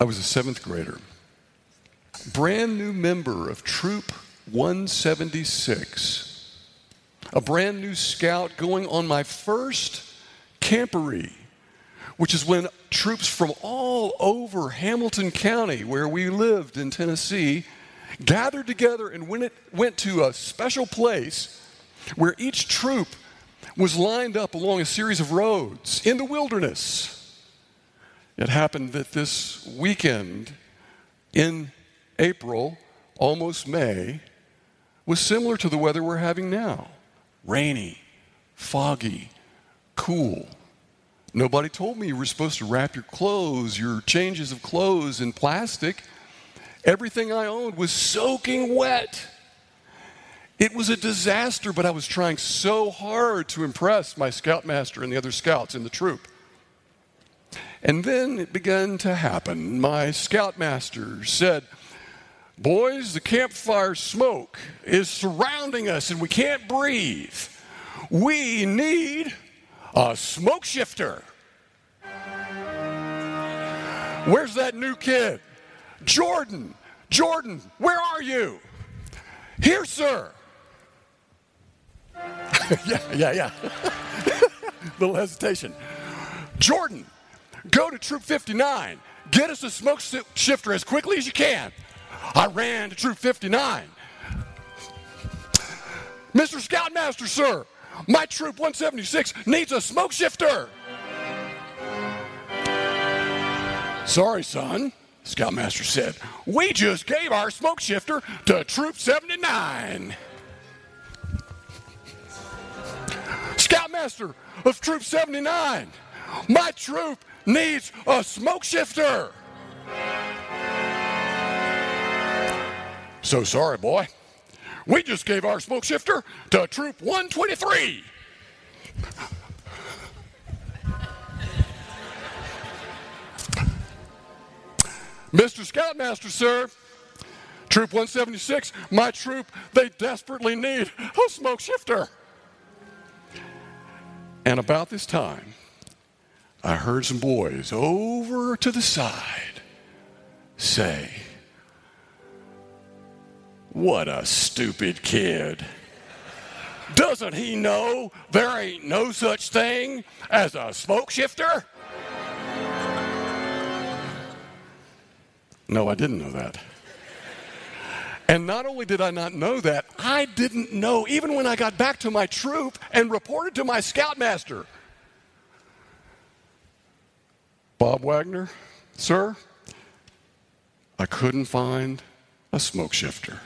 I was a seventh grader, brand new member of Troop 176, a brand new scout going on my first camporee, which is when troops from all over Hamilton County, where we lived in Tennessee, gathered together and went, went to a special place where each troop was lined up along a series of roads in the wilderness. It happened that this weekend in April, almost May, was similar to the weather we're having now rainy, foggy, cool. Nobody told me you were supposed to wrap your clothes, your changes of clothes in plastic. Everything I owned was soaking wet. It was a disaster, but I was trying so hard to impress my scoutmaster and the other scouts in the troop. And then it began to happen. My scoutmaster said, Boys, the campfire smoke is surrounding us and we can't breathe. We need a smoke shifter. Where's that new kid? Jordan, Jordan, where are you? Here, sir. yeah, yeah, yeah. Little hesitation. Jordan, go to Troop 59. Get us a smoke shifter as quickly as you can. I ran to Troop 59. Mr. Scoutmaster, sir, my Troop 176 needs a smoke shifter. Sorry, son, Scoutmaster said. We just gave our smoke shifter to Troop 79. Scoutmaster of Troop 79, my troop needs a smoke shifter. So sorry, boy. We just gave our smoke shifter to Troop 123. Mr. Scoutmaster, sir, Troop 176, my troop, they desperately need a smoke shifter. And about this time, I heard some boys over to the side say, What a stupid kid. Doesn't he know there ain't no such thing as a smoke shifter? No, I didn't know that. And not only did I not know that, I didn't know even when I got back to my troop and reported to my scoutmaster. Bob Wagner, sir, I couldn't find a smoke shifter.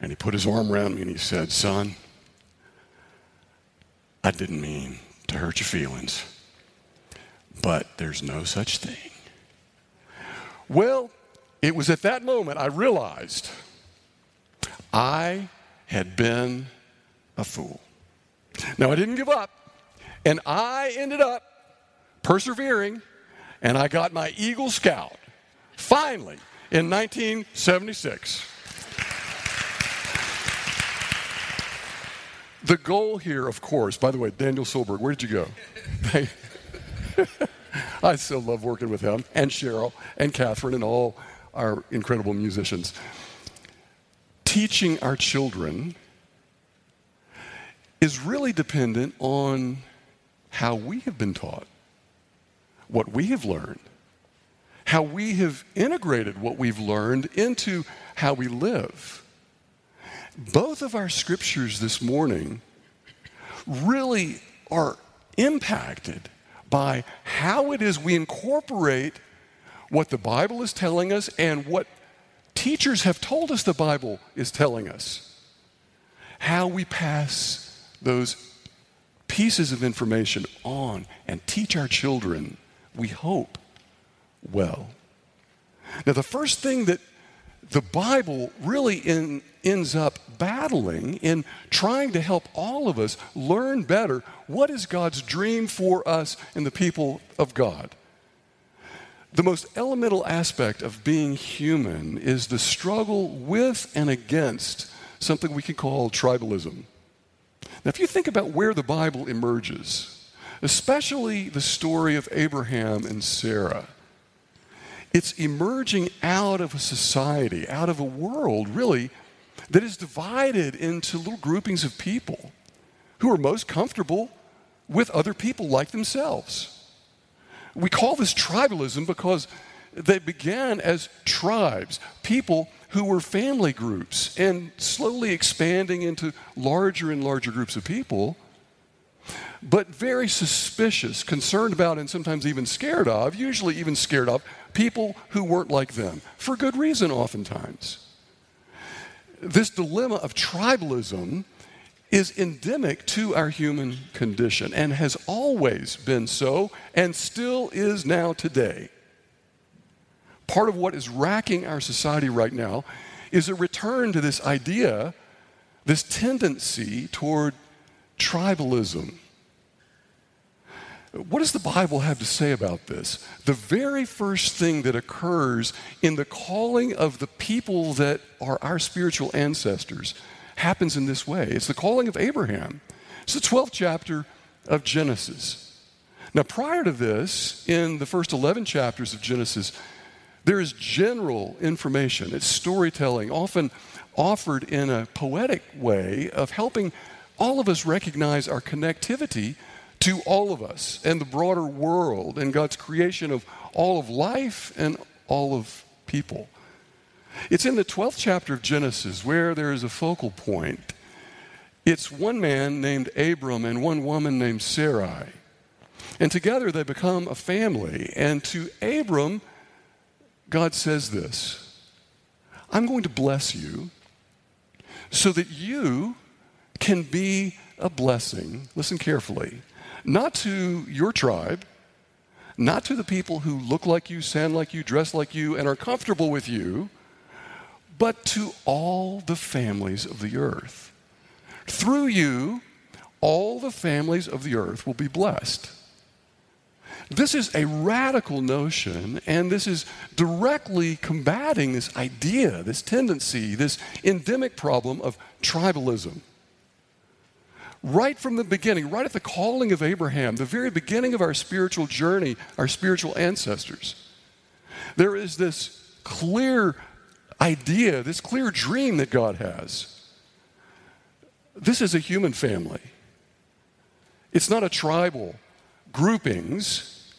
And he put his arm around me and he said, Son, I didn't mean to hurt your feelings, but there's no such thing. Well, it was at that moment I realized I had been a fool. Now, I didn't give up, and I ended up persevering, and I got my Eagle Scout finally in 1976. The goal here, of course, by the way, Daniel Solberg, where did you go? I still love working with him, and Cheryl, and Catherine, and all our incredible musicians. Teaching our children is really dependent on how we have been taught, what we have learned, how we have integrated what we've learned into how we live. Both of our scriptures this morning really are impacted by how it is we incorporate what the Bible is telling us and what teachers have told us the Bible is telling us. How we pass those pieces of information on and teach our children, we hope, well. Now, the first thing that the Bible really in, ends up battling in trying to help all of us learn better what is God's dream for us and the people of God. The most elemental aspect of being human is the struggle with and against something we can call tribalism. Now, if you think about where the Bible emerges, especially the story of Abraham and Sarah, It's emerging out of a society, out of a world, really, that is divided into little groupings of people who are most comfortable with other people like themselves. We call this tribalism because they began as tribes, people who were family groups, and slowly expanding into larger and larger groups of people, but very suspicious, concerned about, and sometimes even scared of, usually even scared of, people who weren't like them, for good reason, oftentimes. This dilemma of tribalism is endemic to our human condition and has always been so and still is now today. Part of what is racking our society right now is a return to this idea, this tendency toward tribalism. What does the Bible have to say about this? The very first thing that occurs in the calling of the people that are our spiritual ancestors happens in this way it's the calling of Abraham. It's the 12th chapter of Genesis. Now, prior to this, in the first 11 chapters of Genesis, there is general information. It's storytelling, often offered in a poetic way of helping all of us recognize our connectivity to all of us and the broader world and God's creation of all of life and all of people. It's in the 12th chapter of Genesis where there is a focal point. It's one man named Abram and one woman named Sarai. And together they become a family. And to Abram, God says this I'm going to bless you so that you can be a blessing. Listen carefully not to your tribe, not to the people who look like you, sound like you, dress like you, and are comfortable with you, but to all the families of the earth. Through you, all the families of the earth will be blessed. This is a radical notion, and this is directly combating this idea, this tendency, this endemic problem of tribalism right from the beginning, right at the calling of Abraham, the very beginning of our spiritual journey, our spiritual ancestors, there is this clear idea, this clear dream that God has. This is a human family. It's not a tribal groupings.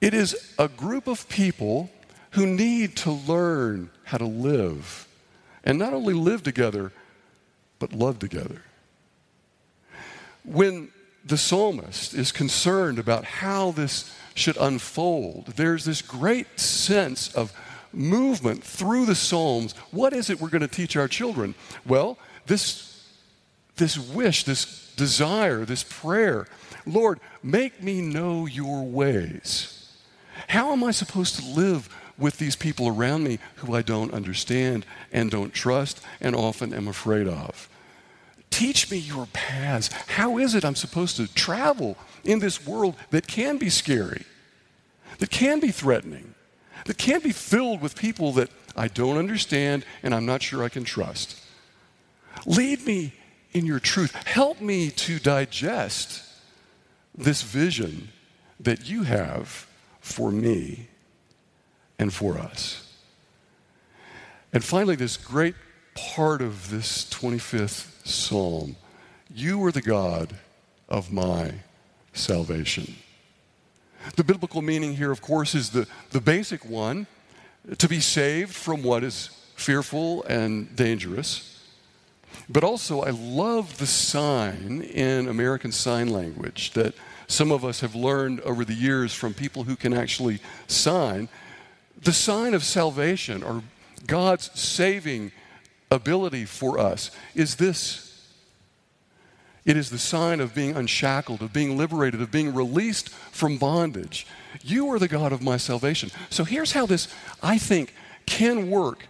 It is a group of people who need to learn how to live. And not only live together, but love together. When the psalmist is concerned about how this should unfold, there's this great sense of movement through the Psalms. What is it we're going to teach our children? Well, this, this wish, this desire, this prayer Lord, make me know your ways. How am I supposed to live with these people around me who I don't understand and don't trust and often am afraid of? Teach me your paths. How is it I'm supposed to travel in this world that can be scary, that can be threatening, that can be filled with people that I don't understand and I'm not sure I can trust? Lead me in your truth. Help me to digest this vision that you have for me and for us. And finally, this great part of this 25th psalm. You are the God of my salvation. The biblical meaning here, of course, is the, the basic one to be saved from what is fearful and dangerous. But also, I love the sign in American Sign Language that some of us have learned over the years from people who can actually sign. The sign of salvation or God's saving ability for us is this it is the sign of being unshackled, of being liberated, of being released from bondage. You are the God of my salvation. So here's how this, I think, can work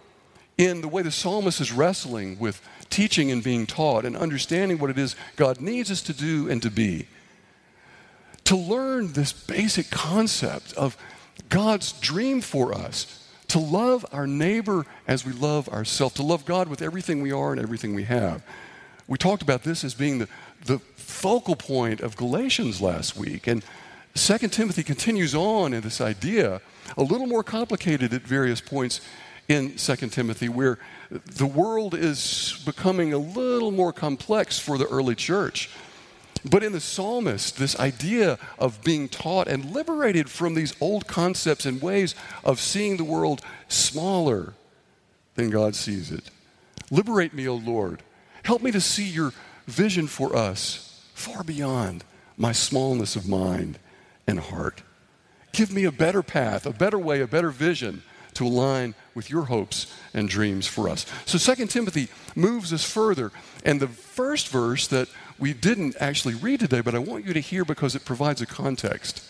in the way the psalmist is wrestling with teaching and being taught and understanding what it is God needs us to do and to be. To learn this basic concept of God's dream for us to love our neighbor as we love ourselves, to love God with everything we are and everything we have. We talked about this as being the, the focal point of Galatians last week. And 2 Timothy continues on in this idea a little more complicated at various points in 2 Timothy, where the world is becoming a little more complex for the early church. But in the psalmist, this idea of being taught and liberated from these old concepts and ways of seeing the world smaller than God sees it. Liberate me, O Lord. Help me to see your vision for us far beyond my smallness of mind and heart. Give me a better path, a better way, a better vision to align with your hopes and dreams for us. So 2 Timothy moves us further. And the first verse that we didn't actually read today, but I want you to hear because it provides a context.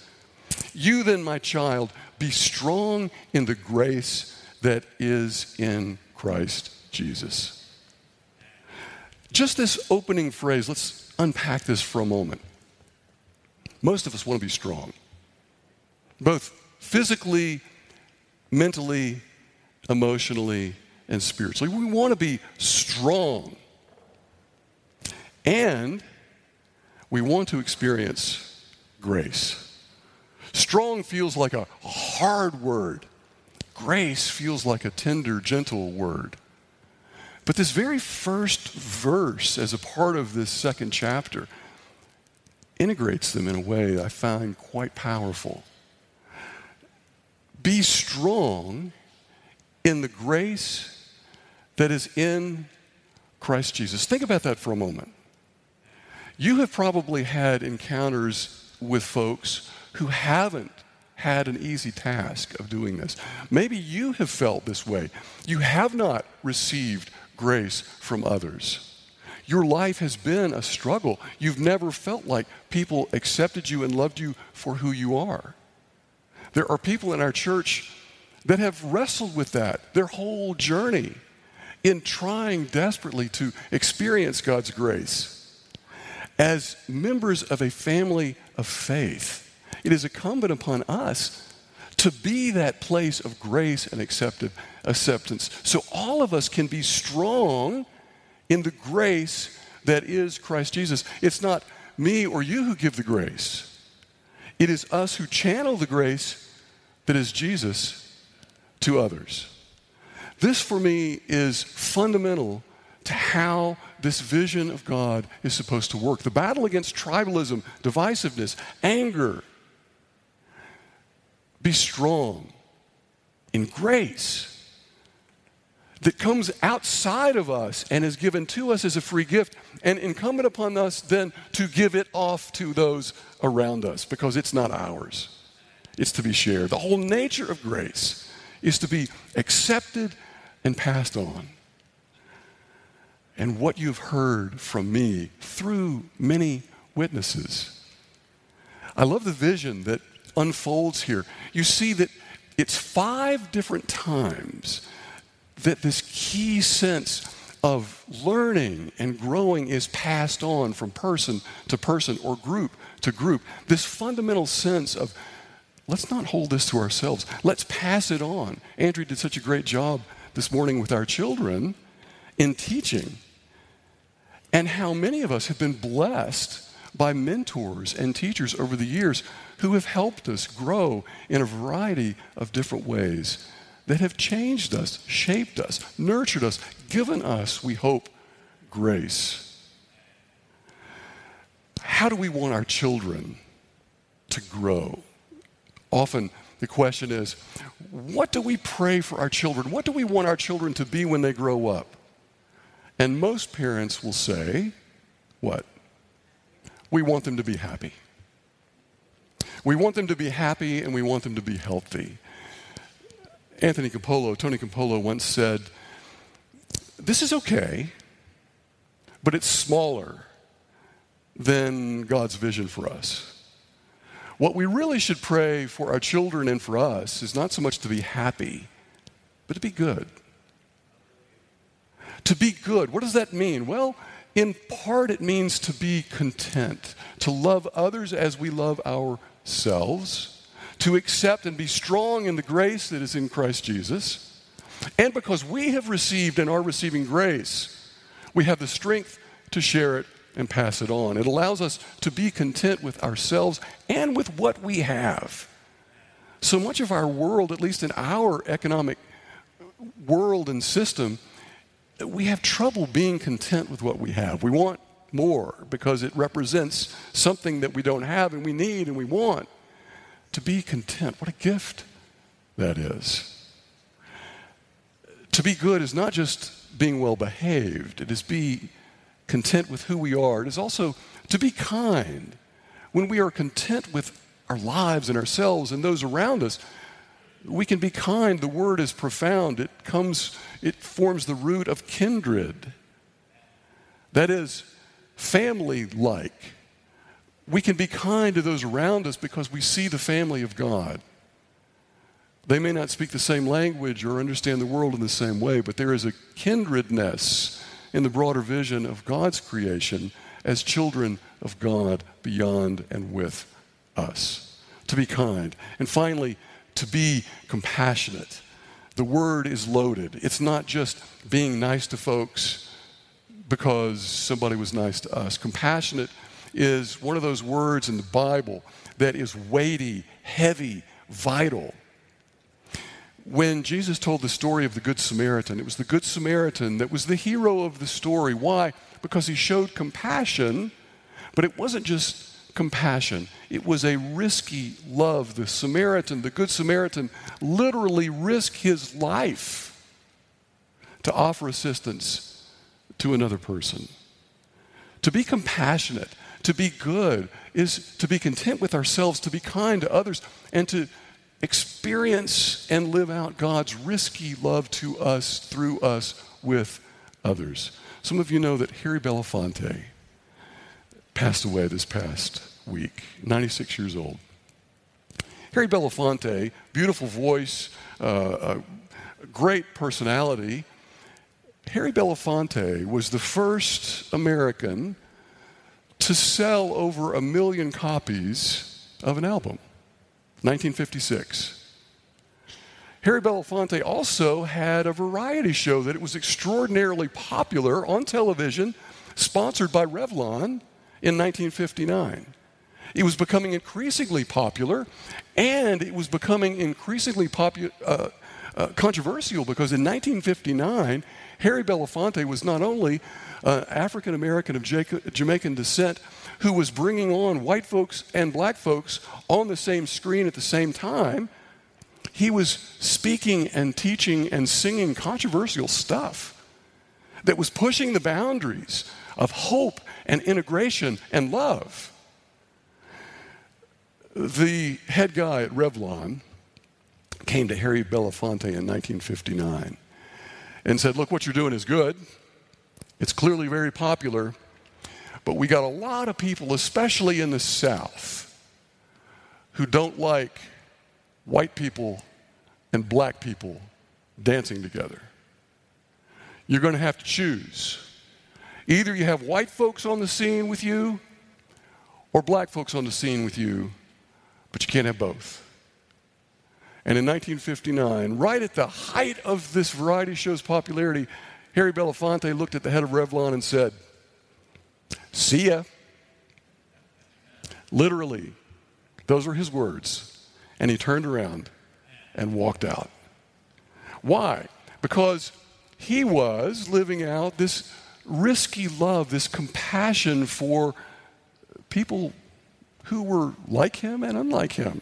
You then, my child, be strong in the grace that is in Christ Jesus. Just this opening phrase, let's unpack this for a moment. Most of us want to be strong, both physically, mentally, emotionally, and spiritually. We want to be strong. And we want to experience grace. Strong feels like a hard word, grace feels like a tender, gentle word. But this very first verse, as a part of this second chapter, integrates them in a way that I find quite powerful. Be strong in the grace that is in Christ Jesus. Think about that for a moment. You have probably had encounters with folks who haven't had an easy task of doing this. Maybe you have felt this way. You have not received grace from others. Your life has been a struggle. You've never felt like people accepted you and loved you for who you are. There are people in our church that have wrestled with that their whole journey in trying desperately to experience God's grace. As members of a family of faith, it is incumbent upon us to be that place of grace and acceptance so all of us can be strong in the grace that is Christ Jesus. It's not me or you who give the grace, it is us who channel the grace that is Jesus to others. This, for me, is fundamental to how this vision of God is supposed to work. The battle against tribalism, divisiveness, anger. Be strong in grace that comes outside of us and is given to us as a free gift, and incumbent upon us then to give it off to those around us because it's not ours. It's to be shared. The whole nature of grace is to be accepted and passed on. And what you've heard from me through many witnesses. I love the vision that unfolds here. You see that it's five different times that this key sense of learning and growing is passed on from person to person or group to group. This fundamental sense of let's not hold this to ourselves, let's pass it on. Andrew did such a great job this morning with our children in teaching, and how many of us have been blessed by mentors and teachers over the years who have helped us grow in a variety of different ways that have changed us, shaped us, nurtured us, given us, we hope, grace. How do we want our children to grow? Often the question is what do we pray for our children? What do we want our children to be when they grow up? And most parents will say, what? We want them to be happy. We want them to be happy and we want them to be healthy. Anthony Campolo, Tony Campolo once said, This is okay, but it's smaller than God's vision for us. What we really should pray for our children and for us is not so much to be happy, but to be good. To be good, what does that mean? Well, in part, it means to be content, to love others as we love ourselves to accept and be strong in the grace that is in Christ Jesus. And because we have received and are receiving grace, we have the strength to share it and pass it on. It allows us to be content with ourselves and with what we have so much of our world, at least in our economic world and system, we have trouble being content with what we have. We want more because it represents something that we don't have and we need and we want. To be content, what a gift that is. To be good is not just being well behaved, it is be content with who we are. It is also to be kind. When we are content with our lives and ourselves and those around us, we can be kind. The word is profound. It comes, it forms the root of kindred. That is, family like. We can be kind to those around us because we see the family of God. They may not speak the same language or understand the world in the same way, but there is a kindredness in the broader vision of God's creation as children of God beyond and with us. To be kind. And finally, to be compassionate. The word is loaded. It's not just being nice to folks because somebody was nice to us. Compassionate is one of those words in the Bible that is weighty, heavy, vital. When Jesus told the story of the Good Samaritan, it was the Good Samaritan that was the hero of the story. Why? Because he showed compassion, but it wasn't just compassion. It was a risky love. The Samaritan, the Good Samaritan, literally risked his life to offer assistance to another person. To be compassionate, to be good, is to be content with ourselves, to be kind to others, and to experience and live out God's risky love to us, through us, with others. Some of you know that Harry Belafonte passed away this past week, 96 years old. Harry Belafonte, beautiful voice, uh, great personality. Harry Belafonte was the first American to sell over a million copies of an album, 1956. Harry Belafonte also had a variety show that was extraordinarily popular on television, sponsored by Revlon in 1959. It was becoming increasingly popular, and it was becoming increasingly popu- uh, uh, controversial because in 1959, Harry Belafonte was not only uh, African American of Jamaican descent who was bringing on white folks and black folks on the same screen at the same time, he was speaking and teaching and singing controversial stuff that was pushing the boundaries of hope and integration and love. The head guy at Revlon came to Harry Belafonte in 1959 and said, Look, what you're doing is good. It's clearly very popular, but we got a lot of people, especially in the South, who don't like white people and black people dancing together. You're going to have to choose. Either you have white folks on the scene with you or black folks on the scene with you, but you can't have both. And in 1959, right at the height of this variety show's popularity, Harry Belafonte looked at the head of Revlon and said, See ya. Literally, those were his words. And he turned around and walked out. Why? Because he was living out this risky love, this compassion for people who were like him and unlike him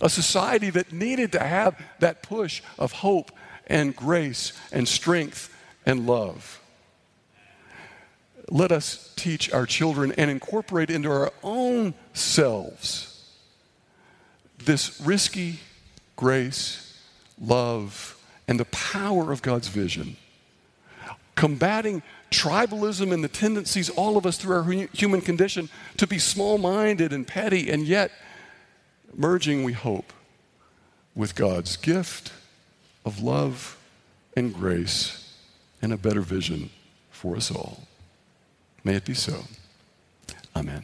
a society that needed to have that push of hope and grace and strength and love. Let us teach our children and incorporate into our own selves this risky grace, love, and the power of God's vision. Combating tribalism and the tendencies, all of us through our human condition, to be small minded and petty, and yet merging, we hope, with God's gift of love and grace and a better vision for us all. May it be so. Amen.